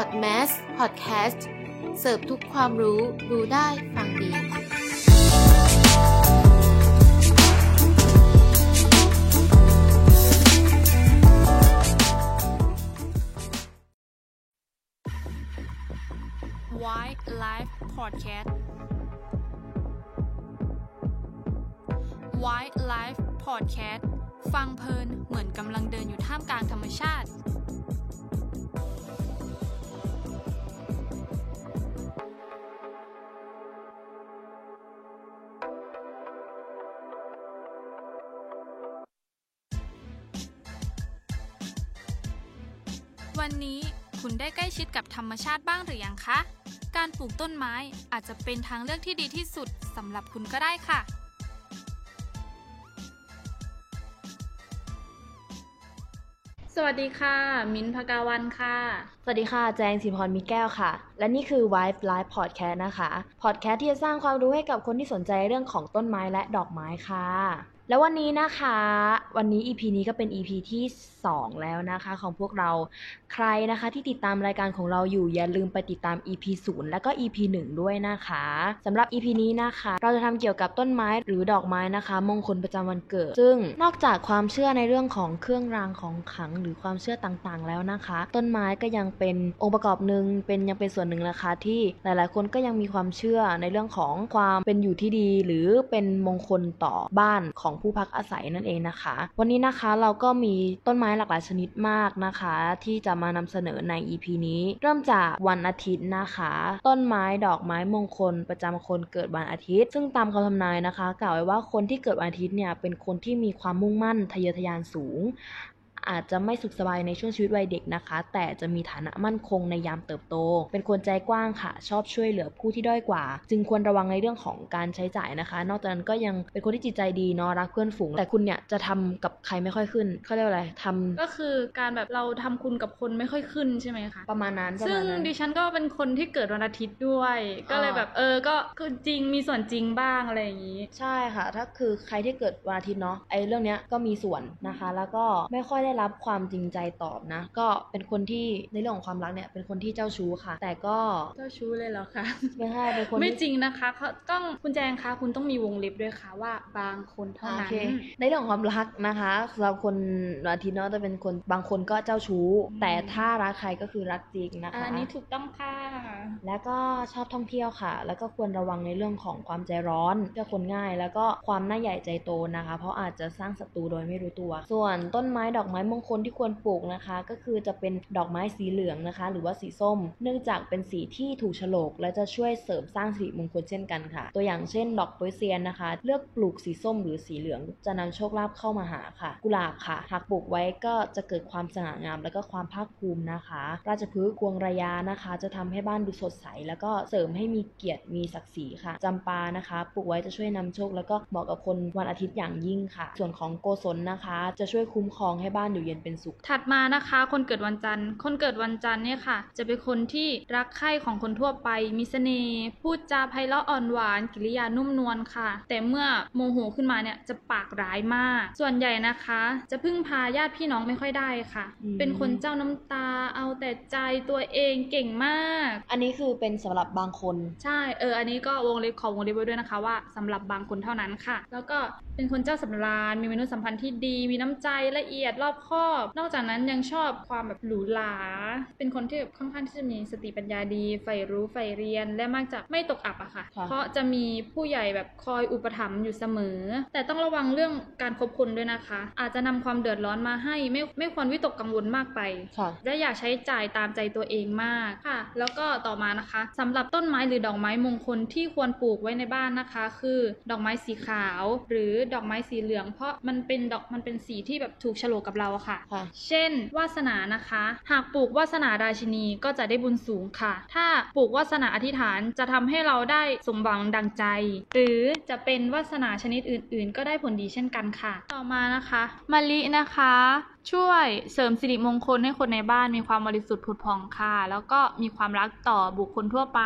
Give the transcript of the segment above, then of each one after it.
Podmas Podcast เสิร์ฟทุกความรู้รู้ได้ฟังดี White Life Podcast w i t e Life Podcast ฟังเพลินเหมือนกำลังเดินอยู่ท่ามกลางธรรมชาติ วันนี้คุณได้ใกล้ชิดกับธรรมชาติบ้างหรือยังคะ การปลูกต้นไม้อาจจะเป็นทางเลือกที่ดีที่สุดสำหรับคุณก็ได้ค่ะ สวัสดีค่ะ มิ้นท์พกาวันค่ะ สวัสดีค่ะ แจงสิพรมีแก้วค่ะ และนี่คือ Wife Life Podcast นะคะ Podcast ที่จะสร้างความรู้ให้กับคนที่สนใจเรื่องของต้นไม้และดอกไม้ค่ะ แล้ววันนี้นะคะ วันนี้ EP นี้ก็เป็น EP ที่ 2 แล้วนะคะ ของพวกเราใครนะคะที่ติดตามรายการของเราอยู่อย่าลืมไปติดตาม EP 0 แล้วก็ EP 1 ด้วยนะคะสำหรับ EP นี้นะคะ เราจะทำเกี่ยวกับต้นไม้หรือดอกไม้นะคะ มงคลประจำวันเกิด ซึ่งนอกจากความเชื่อในเรื่องของเครื่องรางของขลังหรือความเชื่อต่างๆ แล้วนะคะ ต้นไม้ก็ยังเป็นองค์ประกอบหนึ่งเป็นยังเป็นส่วนหนึ่งนะคะ ที่หลายๆ คนก็ยังมีความเชื่อในเรื่องของความเป็นอยู่ที่ดี หรือเป็นมงคลต่อบ้านของผู้พักอาศัยนั่นเองนะคะ วันนี้นะคะเราก็มีต้นไม้หลากหลายชนิดมากนะคะ ที่จะมานำเสนอใน EP นี้ เริ่มจากวันอาทิตย์นะคะ ต้นไม้ดอกไม้มงคล ประจำคนเกิดวันอาทิตย์ ซึ่งตามคำทำนายนะคะ กล่าวไว้ว่าคนที่เกิดวันอาทิตย์เนี่ยเป็นคนที่มีความมุ่งมั่นทะเยอทะยานสูง อาจจะไม่สุขสบายในช่วงชีวิตวัยเด็กนะคะ แต่จะมีฐานะมั่นคงในยามเติบโต เป็นคนใจกว้างค่ะ ชอบช่วยเหลือผู้ที่ด้อยกว่า จึงควรระวังในเรื่องของการใช้จ่ายนะคะ นอกจากนั้นก็ยังเป็นคนที่จิตใจดีเนาะรักเพื่อนฝูง แต่คุณเนี่ยจะทำกับใครไม่ค่อยขึ้นเขาเรียกว่าอะไรทำก็คือการแบบเราทำคุณกับคนไม่ค่อยขึ้นใช่ไหมคะประมาณนั้นประซึ่งมาณนั้นดิฉันก็เป็นคนที่เกิดวันอาทิตย์ด้วย ก็เลยอ่าแบบเออก็ก็จริงมีส่วนจริงบ้างอะไรอย่างนี้ ใช่ค่ะ ถ้าคือใครที่เกิดวันอาทิตย์เนาะไอ้เรื่องเนี้ยก็มีส่วนนะคะ แล้วก็ไม่ค่อยได้รับความจริงใจตอบนะ ก็เป็นคนที่ในเรื่องของความรักเนี่ยเป็นคนที่เจ้าชู้ค่ะ แต่ก็เจ้าชู้เลยเหรอคะไม่ใช่เป็นคนไม่ที่จริงนะคะเขาต้องคุณแจงคะคุณต้องมีวงเล็บด้วยค่ะว่าบางคนเท่าโอนั้นเคในเรื่องของความรักนะคะสำหรับคนวันอาทิตย์เนาะจะเป็นคนบางคนก็เจ้าชู้ แต่ถ้ารักใครก็คือรักจริงนะคะอันนี้ถูกต้องค่ะแล้วก็ชอบท่องเที่ยวค่ะ แล้วก็ควรระวังในเรื่องของความใจร้อนเชื่อคนง่าย แล้วก็ความน่าใหญ่ใจโตนะคะ เพราะอาจจะสร้างศัตรูโดยไม่รู้ตัว ส่วนต้นไม้ดอกไม้มงคลที่ควรปลูกนะคะ ก็คือจะเป็นดอกไม้สีเหลืองนะคะ หรือว่าสีส้ม เนื่องจากเป็นสีที่ถูกฉลก และจะช่วยเสริมสร้างสิริมงคลเช่นกันค่ะ ตัวอย่างเช่น ดอกโปยเซียนนะคะ เลือกปลูกสีส้มหรือสีเหลือง จะนำโชคลาภเข้ามาหาค่ะ กุหลาบค่ะ หากปลูกไว้ก็จะเกิดความสง่างาม แล้วก็ความภาคภูมินะคะ ราชพฤกษ์กวงระยานะคะ จะทำให้บ้านดูสดใส แล้วก็เสริมให้มีเกียรติมีศักดิ์ศรีค่ะจำปานะคะ ปลูกไว้จะช่วยนำโชค แล้วก็เหมาะกับคนวันอาทิตย์อย่างยิ่งค่ะ ส่วนของโกศลนะคะ จะช่วยคุ้มครองให้บ้านอยู่เย็นเป็นสุข ถัดมานะคะ คนเกิดวันจันทร์ คนเกิดวันจันทร์เนี่ยค่ะ จะเป็นคนที่รักใคร่ของคนทั่วไป มีเสน่ห์ พูดจาไพเราะอ่อนหวาน กิริยานุ่มนวลค่ะ แต่เมื่อโมโหขึ้นมาเนี่ยจะปากร้ายมาก ส่วนใหญ่นะคะ จะพึ่งพาญาติพี่น้องไม่ค่อยได้ค่ะอืมเป็นคนเจ้าน้ำตา เอาแต่ใจตัวเองเก่งมาก อันนี้คือเป็นสำหรับบางคน ใช่ เออ อันนี้ก็วงเล็บขอวงเล็บไว้ด้วยนะคะว่าสำหรับบางคนเท่านั้นค่ะ แล้วก็เป็นคนเจ้าสำราญ มีมนุษยสัมพันธ์ที่ดี มีน้ำใจละเอียดรอบคอบ นอกจากนั้นยังชอบความแบบหรูหรา เป็นคนที่แบบค่อนข้างที่จะมีสติปัญญาดี ใฝ่รู้ใฝ่เรียน และมักจะไม่ตกอับอะค่ะค่ะ เพราะจะมีผู้ใหญ่แบบคอยอุปถัมภ์อยู่เสมอ แต่ต้องระวังเรื่องการคบคนด้วยนะคะ อาจจะนำความเดือดร้อนมาให้ไม่ไม่ควรวิตกกังวลมากไปค่ะและอยากใช้จ่ายตามใจตัวเองมากค่ะ แล้วก็ต่อมานะคะสำหรับต้นไม้หรือดอกไม้มงคลที่ควรปลูกไว้ในบ้านนะคะ คือดอกไม้สีขาว หรือดอกไม้สีเหลือง เพราะมันเป็นดอกมันเป็นสีที่แบบถูกโฉลกกับเราอะค่ะค่ะ เช่น วาสนานะคะ หากปลูกวาสนาราชินีก็จะได้บุญสูงค่ะ ถ้าปลูกวาสนาอธิษฐานจะทำให้เราได้สมหวังดังใจ หรือจะเป็นวาสนาชนิดอื่น ๆ ก็ได้ผลดีเช่นกันค่ะ ต่อมานะคะมะลินะคะ ช่วยเสริมสิริมงคลให้คนในบ้านมีความบริสุทธิ์ผุดผ่องค่ะ แล้วก็มีความรักต่อบุคคลทั่วไป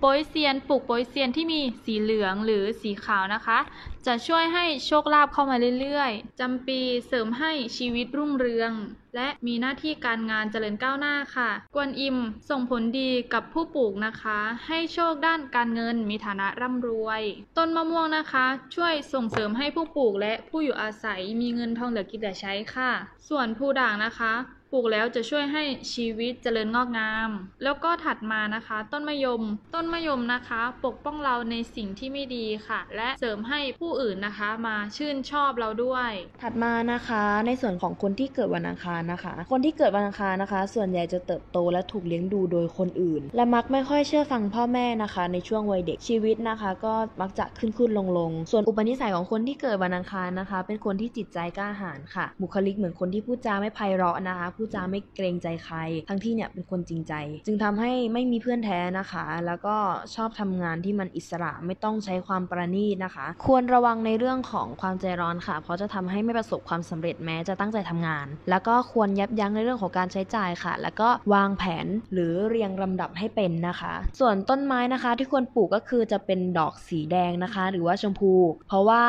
โปยเซียนปลูกโปยเซียนที่มีสีเหลืองหรือสีขาวนะคะ จะช่วยให้โชคลาภเข้ามาเรื่อยๆจำปีเสริมให้ชีวิตรุ่งเรือง และมีหน้าที่การงานเจริญก้าวหน้าค่ะ กวนอิมส่งผลดีกับผู้ปลูกนะคะ ให้โชคด้านการเงินมีฐานะร่ำรวย ต้นมะม่วงนะคะ ช่วยส่งเสริมให้ผู้ปลูกและผู้อยู่อาศัยมีเงินทองเหลือกินเหลือใช้ค่ะ ส่วนผู้ด่างนะคะ ปลูกแล้วจะช่วยให้ชีวิตเจริญงอกงาม แล้วก็ถัดมานะคะ ต้นมะยม ต้นมะยมนะคะ ปกป้องเราในสิ่งที่ไม่ดีค่ะ และเสริมให้ผู้อื่นนะคะมาชื่นชอบเราด้วย ถัดมานะคะในส่วนของคนที่เกิดวันอังคารนะคะ คนที่เกิดวันอังคารนะคะ ส่วนใหญ่จะเติบโตและถูกเลี้ยงดูโดยคนอื่น และมักไม่ค่อยเชื่อฟังพ่อแม่นะคะ ในช่วงวัยเด็กชีวิตนะคะ ก็มักจะขึ้นขึ้นลงลงส่วนอุปนิสัยของคนที่เกิดวันอังคารนะคะ เป็นคนที่จิตใจกล้าหาญค่ะ บุคลิกเหมือนคนที่พูดจาไม่ไพเราะนะคะพูดจาไม่เกรงใจใคร ทั้งที่เนี่ยเป็นคนจริงใจ จึงทำให้ไม่มีเพื่อนแท้นะคะ แล้วก็ชอบทำงานที่มันอิสระไม่ต้องใช้ความประณีตนะคะ ควรระวังในเรื่องของความใจร้อนค่ะ เพราะจะทำให้ไม่ประสบความสำเร็จแม้จะตั้งใจทำงาน แล้วก็ควรยับยั้งในเรื่องของการใช้จ่ายค่ะ แล้วก็วางแผนหรือเรียงลำดับให้เป็นนะคะ ส่วนต้นไม้นะคะที่ควรปลูกก็คือจะเป็นดอกสีแดงนะคะ หรือว่าชมพู เพราะว่า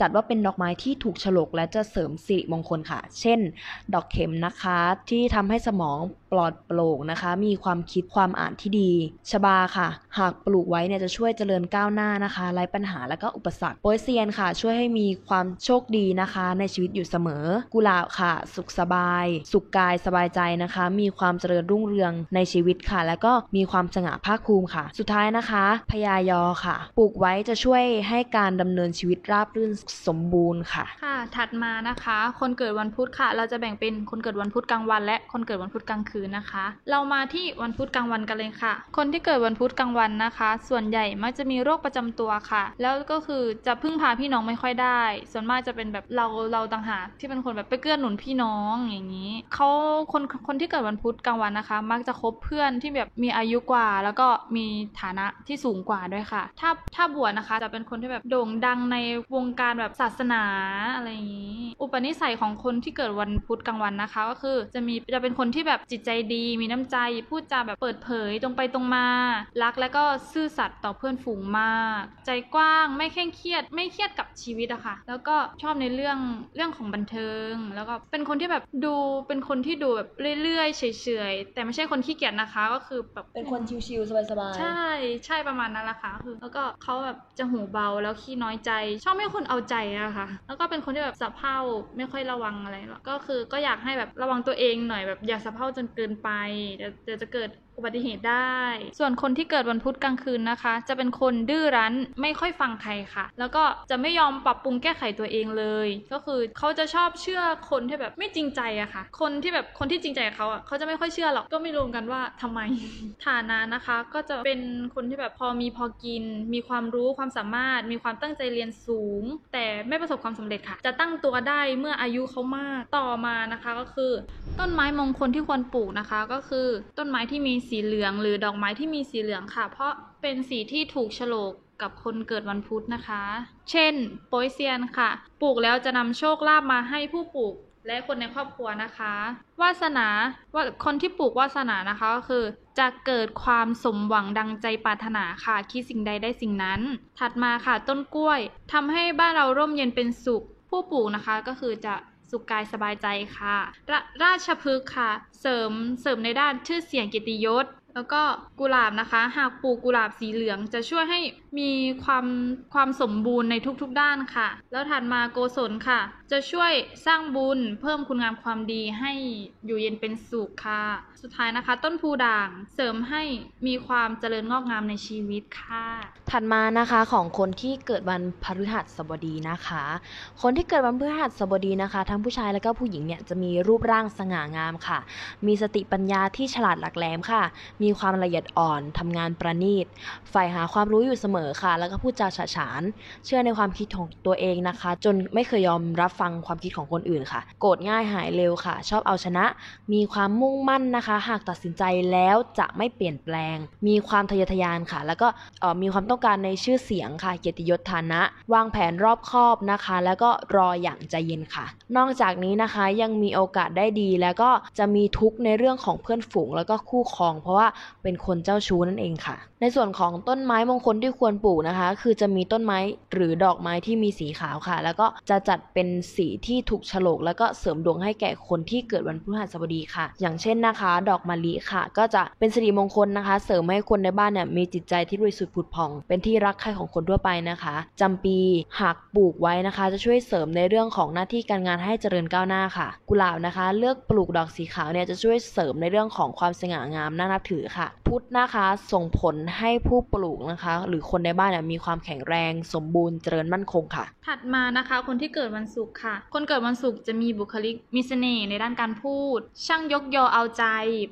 จัดว่าเป็นดอกไม้ที่ถูกฉลกและจะเสริมสิริมงคลค่ะ เช่น ดอกเข็มนะคะที่ทำให้สมองปลอดโปร่งนะคะ มีความคิดความอ่านที่ดี ชบาค่ะ หากปลูกไว้เนี่ยจะช่วยเจริญก้าวหน้านะคะไร้ปัญหาและก็อุปสรรคโปยเซียนค่ะ ช่วยให้มีความโชคดีนะคะ ในชีวิตอยู่เสมอ กุหลาบค่ะ สุขสบาย สุขกายสบายใจนะคะ มีความเจริญรุ่งเรืองในชีวิตค่ะ แล้วก็มีความสง่าภาคภูมิค่ะ สุดท้ายนะคะพญายอค่ะ ปลูกไว้จะช่วยให้การดำเนินชีวิตราบรื่นสมบูรณ์ค่ะ ค่ะ ถัดมานะคะ คนเกิดวันพุธค่ะ เราจะแบ่งเป็นคนเกิดวันพุธกลางวัน และคนเกิดวันพุธกลางคืนนะคะ เรามาที่วันพุธกลางวันกันเลยค่ะ คนที่เกิดวันพุธกลางวันนะคะ ส่วนใหญ่มักจะมีโรคประจำตัวค่ะ แล้วก็คือจะพึ่งพาพี่น้องไม่ค่อยได้ ส่วนมากจะเป็นแบบเราเราต่างหากที่เป็นคนแบบไปเกื้อหนุนพี่น้องอย่างนี้เขาคนคนที่เกิดวันพุธกลางวันนะคะ มักจะคบเพื่อนที่แบบมีอายุกว่า แล้วก็มีฐานะที่สูงกว่าด้วยค่ะ ถ้าถ้าบวชนะคะจะเป็นคนที่แบบโด่งดังในวงการแบบศาสนาอะไรอย่างนี้ อุปนิสัยของคนที่เกิดวันพุธกลางวันนะคะ ก็คือจะมีจะเป็นคนที่แบบจิตใจดี มีน้ำใจ พูดจาแบบเปิดเผยตรงไปตรงมา รักและก็ซื่อสัตย์ต่อเพื่อนฝูงมาก ใจกว้างไม่เคร่งเครียด ไม่เครียดกับชีวิตอะค่ะ แล้วก็ชอบในเรื่องเรื่องของบันเทิง แล้วก็เป็นคนที่แบบดูเป็นคนที่ดูแบบเรื่อยๆเฉยๆแต่ไม่ใช่คนขี้เกียจนะคะ ก็คือแบบเป็นคนชิวๆสบายๆใช่ใช่ประมาณนั้นแหละค่ะคือแล้วก็เขาแบบจะหูเบาแล้วขี้น้อยใจ ชอบไม่ให้คนเอาใจอะค่ะแล้วก็เป็นคนที่แบบสะเพร่าไม่ค่อยระวังอะไรหรอกก็คือก็อยากให้แบบระวังตัวเองเองหน่อยแบบอย่าสะเพร่าจนเกินไปเดี๋ยวจะเกิด อุบัติเหตุได้ ส่วนคนที่เกิดวันพุธกลางคืนนะคะ จะเป็นคนดื้อรั้นไม่ค่อยฟังใครค่ะ แล้วก็จะไม่ยอมปรับปรุงแก้ไขตัวเองเลย ก็คือเขาจะชอบเชื่อคนที่แบบไม่จริงใจอะค่ะ คนที่แบบคนที่จริงใจกับเขาอะเขาจะไม่ค่อยเชื่อหรอกก็ไม่รู้กันว่าทำไมฐานะนะคะก็จะเป็นคนที่แบบพอมีพอกิน มีความรู้ความสามารถ มีความตั้งใจเรียนสูง แต่ไม่ประสบความสำเร็จค่ะ จะตั้งตัวได้เมื่ออายุเขามากต่อมานะคะก็คือ ต้นไม้มงคลที่ควรปลูกนะคะ ก็คือต้นไม้ที่มีสีีเหลือง หรือดอกไม้ที่มีสีเหลืองค่ะ เพราะเป็นสีที่ถูกฉลกกับคนเกิดวันพุธนะคะ เช่น โปยเซียนค่ะ ปลูกแล้วจะนำโชคลาภมาให้ผู้ปลูกและคนในครอบครัวนะคะ วาสนาว่าคนที่ปลูกวาสนานะคะก็คือ จะเกิดความสมหวังดังใจปรารถนาค่ะ คิดสิ่งใดได้สิ่งนั้น ถัดมาค่ะต้นกล้วยทำให้บ้านเราร่มเย็นเป็นสุข ผู้ปลูกนะคะก็คือจะ สุขกายสบายใจค่ะรราชพฤกษ์ค่ะ เสริมเสริมในด้านชื่อเสียงเกียรติยศ แล้วก็กุหลาบนะคะ หากปลูกกุหลาบสีเหลืองจะช่วยให้ มีความความสมบูรณ์ในทุกๆด้านค่ะ แล้วถัดมาโกศลค่ะ จะช่วยสร้างบุญเพิ่มคุณงามความดีให้อยู่เย็นเป็นสุขค่ะ สุดท้ายนะคะ ต้นพูด่างเสริมให้มีความเจริญงอกงามในชีวิตค่ะ ถัดมานะคะของคนที่เกิดวันพฤหัสบดีนะคะ คนที่เกิดวันพฤหัสบดีนะคะ ทั้งผู้ชายและก็ผู้หญิงเนี่ยจะมีรูปร่างสง่างามค่ะ มีสติปัญญาที่ฉลาดหลักแหลมค่ะ มีความละเอียดอ่อนทำงานประณีตใฝ่หาความรู้อยู่เสมอค่ะ แล้วก็พูดจาฉะฉาน เชื่อในความคิดของตัวเองนะคะ จนไม่เคยยอมรับฟังความคิดของคนอื่นค่ะ โกรธง่ายหายเร็วค่ะ ชอบเอาชนะ มีความมุ่งมั่นนะคะ หากตัดสินใจแล้วจะไม่เปลี่ยนแปลง มีความทะเยอทะยานค่ะ แล้วก็มีความต้องการในชื่อเสียงค่ะ เกียรติยศฐานะ วางแผนรอบคอบนะคะ แล้วก็รออย่างใจเย็นค่ะ นอกจากนี้นะคะยังมีโอกาสได้ดีแล้วก็จะมีทุกในเรื่องของเพื่อนฝูงแล้วก็คู่ครอง เพราะว่าเป็นคนเจ้าชู้นั่นเองค่ะ ในส่วนของต้นไม้มงคลที่ควรปลูกนะคะ คือจะมีต้นไม้หรือดอกไม้ที่มีสีขาวค่ะ แล้วก็จะจัดเป็นสีที่ถูกฉลก แล้วก็เสริมดวงให้แก่คนที่เกิดวันพฤหัสบดีค่ะ อย่างเช่นนะคะ ดอกมะลิค่ะ ก็จะเป็นสิริมงคลนะคะ เสริมให้คนในบ้านเนี่ยมีจิตใจที่บริสุทธิ์ผุดผ่อง เป็นที่รักใคร่ของคนทั่วไปนะคะจำปีหากปลูกไว้นะคะ จะช่วยเสริมในเรื่องของหน้าที่การงานให้เจริญก้าวหน้าค่ะ กุหลาบนะคะ เลือกปลูกดอกสีขาวเนี่ยจะช่วยเสริมในเรื่องของความสง่างามน่านับถือค่ะ พุธนะคะส่งผลให้ผู้ปลูกนะคะ หรือคนในบ้านเนี่ยมีความแข็งแรงสมบูรณ์เจริญมั่นคงค่ะ ถัดมานะคะ คนที่เกิดวันศุกร์ค่ะ คนเกิดวันศุกร์จะมีบุคลิกมีเสน่ห์ในด้านการพูด ช่างยกยอเอาใจ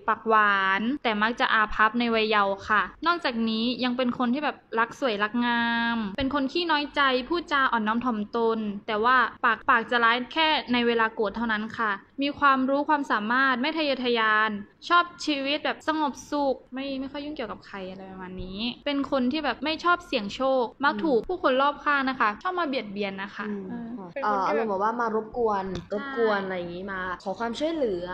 ปักหวาน แต่มักจะอาภัพในวัยเยาว์ค่ะ นอกจากนี้ยังเป็นคนที่แบบรักสวยรักงาม เป็นคนขี้น้อยใจพูดจาอ่อนน้อมถ่อมตน แต่ว่าปากปากจะร้ายแค่ในเวลาโกรธเท่านั้นค่ะ มีความรู้ความสามารถไม่ทะเยอทะยาน ชอบชีวิตแบบสงบสุข ไม่ไม่ค่อยยุ่งเกี่ยวกับใครอะไรประมาณนี้ เป็นคนที่แบบไม่ชอบเสี่ยงโชค มักถูกผู้คนรอบข้างนะคะ ชอบมาเบียดเบียนนะคะอืมเออค่ะเป็นเอ่คนอที่อารแบมบณ์แบบว่ามารบกวนใช่รบกวนอะไรอย่างนี้มา ขอความช่วยเหลือ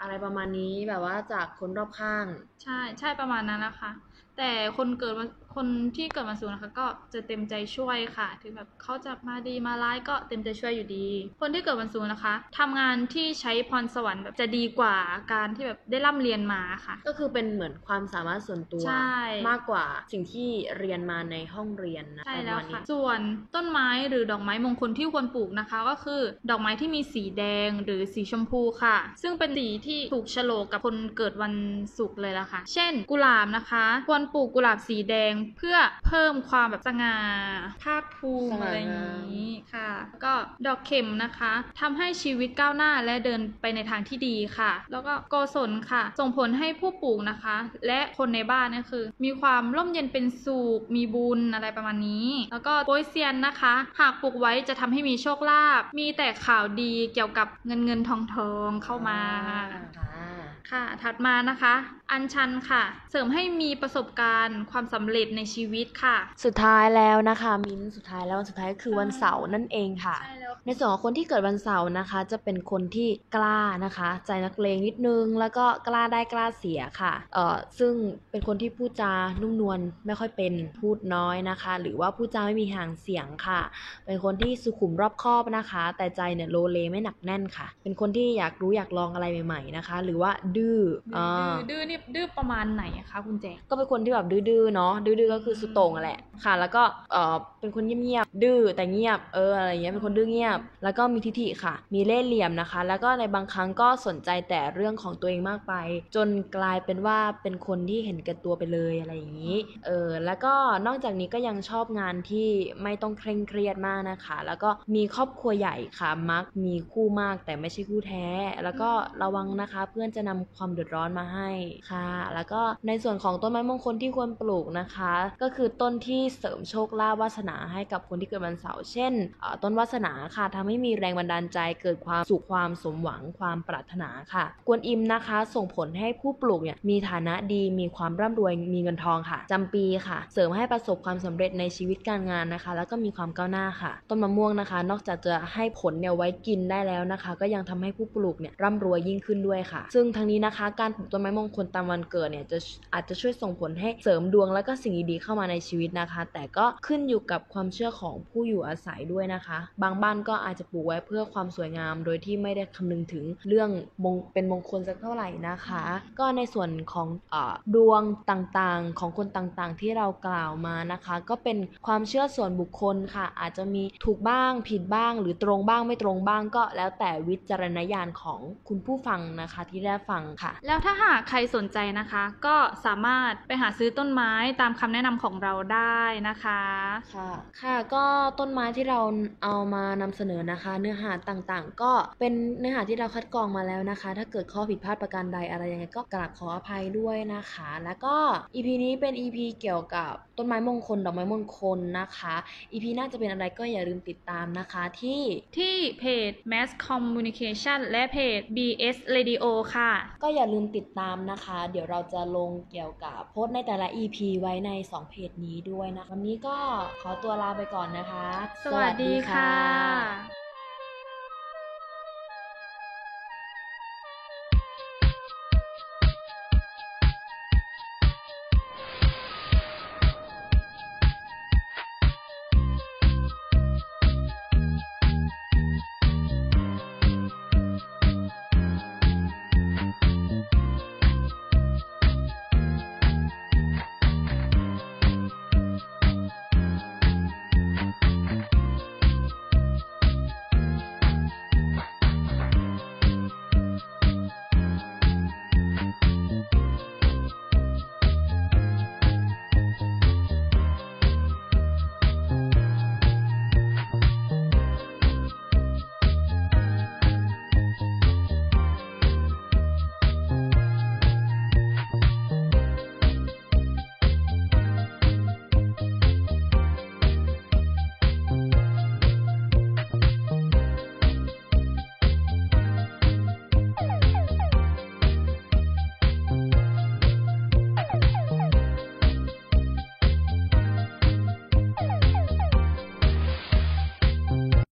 อะไรประมาณนี้แบบว่าจากคนรอบข้าง ใช่ใช่ประมาณนั้นนะคะ แต่คนเกิดวัน คนที่เกิดวันศุกร์นะคะ ก็จะเต็มใจช่วยค่ะ ถึงแบบเขาจะมาดีมาร้ายก็เต็มใจช่วยอยู่ดี คนที่เกิดวันศุกร์นะคะทำงานที่ใช้พรสวรรค์แบบจะดีกว่าการที่แบบได้ร่ำเรียนมาค่ะ ก็คือเป็นเหมือนความสามารถส่วนตัวใช่มากกว่าสิ่งที่เรียนมาในห้องเรียนนะใช่ประแล้วมาณนี้ค่ะส่วนต้นไม้หรือดอกไม้มงคลที่ควรปลูกนะคะ ก็คือ ดอกไม้ที่มีสีแดงหรือสีชมพูค่ะ ซึ่งเป็นสีที่ถูกโฉลกกับคนเกิดวันศุกร์เลยล่ะค่ะ เช่น กุหลาบนะคะ ควรปลูกกุหลาบสีแดงเพื่อเพิ่มความแบบสง่าภาคภูมิอะไรอย่างนี้ค่ะแล้วก็ดอกเข็มนะคะทำให้ชีวิตก้าวหน้าและเดินไปในทางที่ดีค่ะ แล้วก็โกศลค่ะ ส่งผลให้ผู้ปลูกนะคะ และคนในบ้านเนี่คือ มีความร่มเย็นเป็นสุขมีบุญอะไรประมาณนี้ แล้วก็โปยเซียนนะคะ หากปลูกไว้จะทำให้มีโชคลาภมีแต่ข่าวดีเกี่ยวกับเงินเงินทองทองเข้ามา ค่ะค่ะ ถัดมานะคะ อัญชันค่ะ เสริมให้มีประสบการณ์ความสำเร็จในชีวิตค่ะ สุดท้ายแล้วนะคะ มิ้นท์สุดท้ายแล้ววันสุดท้ายก็คือวันเสาร์นั่นเองค่ะใช่แล้วในส่วนของคนที่เกิดวันเสาร์นะคะ จะเป็นคนที่กล้านะคะ ใจนักเลงนิดนึง แล้วก็กล้าได้กล้าเสียค่ะ เอ่อซึ่งเป็นคนที่พูดจานุ่มนวลไม่ค่อยเป็นพูดน้อยนะคะ หรือว่าพูดจาไม่มีห่างเสียงค่ะ เป็นคนที่สุขุมรอบคอบนะคะ แต่ใจเนี่ยโลเลไม่หนักแน่นค่ะ เป็นคนที่อยากรู้อยากลองอะไรใหม่ ๆนะคะ หรือว่าดื้อดื้อ่าอดื้อนี่ดื้อประมาณไหนอะคะคุณแจงก็เป็นคนที่แบบดื้อๆเนาะดื้อๆก็คือสุดโต่งอะแหละค่ะ แล้วก็เออเป็นคนเงียบๆดื้อแต่เงียบเอออะไรเงี้ยเป็นคนดื้อเงียบ แล้วก็มีทิฐิค่ะ มีเล่ห์เหลี่ยมนะคะ แล้วก็ในบางครั้งก็สนใจแต่เรื่องของตัวเองมากไป จนกลายเป็นว่าเป็นคนที่เห็นแก่ตัวไปเลยอะไรอย่างนี้เออแล้วก็นอกจากนี้ก็ยังชอบงานที่ไม่ต้องเคร่งเครียดมากนะคะ แล้วก็มีครอบครัวใหญ่ค่ะมักมีคู่มากแต่ไม่ใช่คู่แท้ แล้วก็ระวังนะคะ เพื่อนจะนำความเดือดร้อนมาให้ค่ะ แล้วก็ในส่วนของต้นไม้มงคลที่ควรปลูกนะคะ ก็คือต้นที่เสริมโชคลาภวาสนาให้กับคนที่เกิดวันเสาร์เช่นต้นวาสนาค่ะทำให้มีแรงบันดาลใจเกิดความสุขความสมหวังความปรารถนาค่ะ กวนอิมนะคะ ส่งผลให้ผู้ปลูกเนี่ยมีฐานะดีมีความร่ำรวยมีเงินทองค่ะจำปีค่ะ เสริมให้ประสบความสำเร็จในชีวิตการงานนะคะ แล้วก็มีความก้าวหน้าค่ะ ต้นมะม่วงนะคะ นอกจากจะให้ผลเนี่ยไว้กินได้แล้วนะคะ ก็ยังทำให้ผู้ปลูกเนี่ยร่ำรวยยิ่งขึ้นด้วยค่ะ ซึ่งทั้งนี้นะคะ การปลูกต้นไม้มงคลตามวันเกิดเนี่ยจะอาจจะช่วยส่งผลให้เสริมดวงแล้วก็สิ่งดีๆเข้ามาในชีวิตนะคะ แต่ก็ขึ้นอยู่กับความเชื่อของผู้อยู่อาศัยด้วยนะคะ บางบ้านก็อาจจะปลูกไว้เพื่อความสวยงาม โดยที่ไม่ได้คำนึงถึงเรื่องมงเป็นมงคลสักเท่าไหร่นะคะ ก็ในส่วนของอดวงต่างๆของคนต่างๆ ที่เรากล่าวมานะคะ ก็เป็นความเชื่อส่วนบุคคลค่ะ อาจจะมีถูกบ้างผิดบ้าง หรือตรงบ้างไม่ตรงบ้างก็แล้วแต่วิจารณญาณของคุณผู้ฟังนะคะที่ได้ฟังค่ะ แล้วถ้าหากใครสนใจนะคะ ก็สามารถไปหาซื้อต้นไม้ตามคำแนะนำของเราได้นะคะค่ะค่ะก็ต้นไม้ที่เราเอามานำเสนอนะคะ เนื้อหาต่างๆ ก็เป็นเนื้อหาที่เราคัดกรองมาแล้วนะคะ ถ้าเกิดข้อผิดพลาดประการใดอะไรยังไงก็กราบขออภัยด้วยนะคะ แล้วก็ EP นี้เป็น EP เกี่ยวกับต้นไม้มงคลดอกไม้มงคลนะคะ EP น่าจะเป็นอะไรก็อย่าลืมติดตามนะคะที่ที่เพจ Mass Communication และเพจ BS Radio ค่ะก็อย่าลืมติดตามนะคะ เดี๋ยวเราจะลงเกี่ยวกับโพสในแต่ละ EP ไว้ใน 2 เพจนี้ด้วยนะคะวันนี้ก็ขอตัวลาไปก่อนนะคะ สวัสดีค่ะ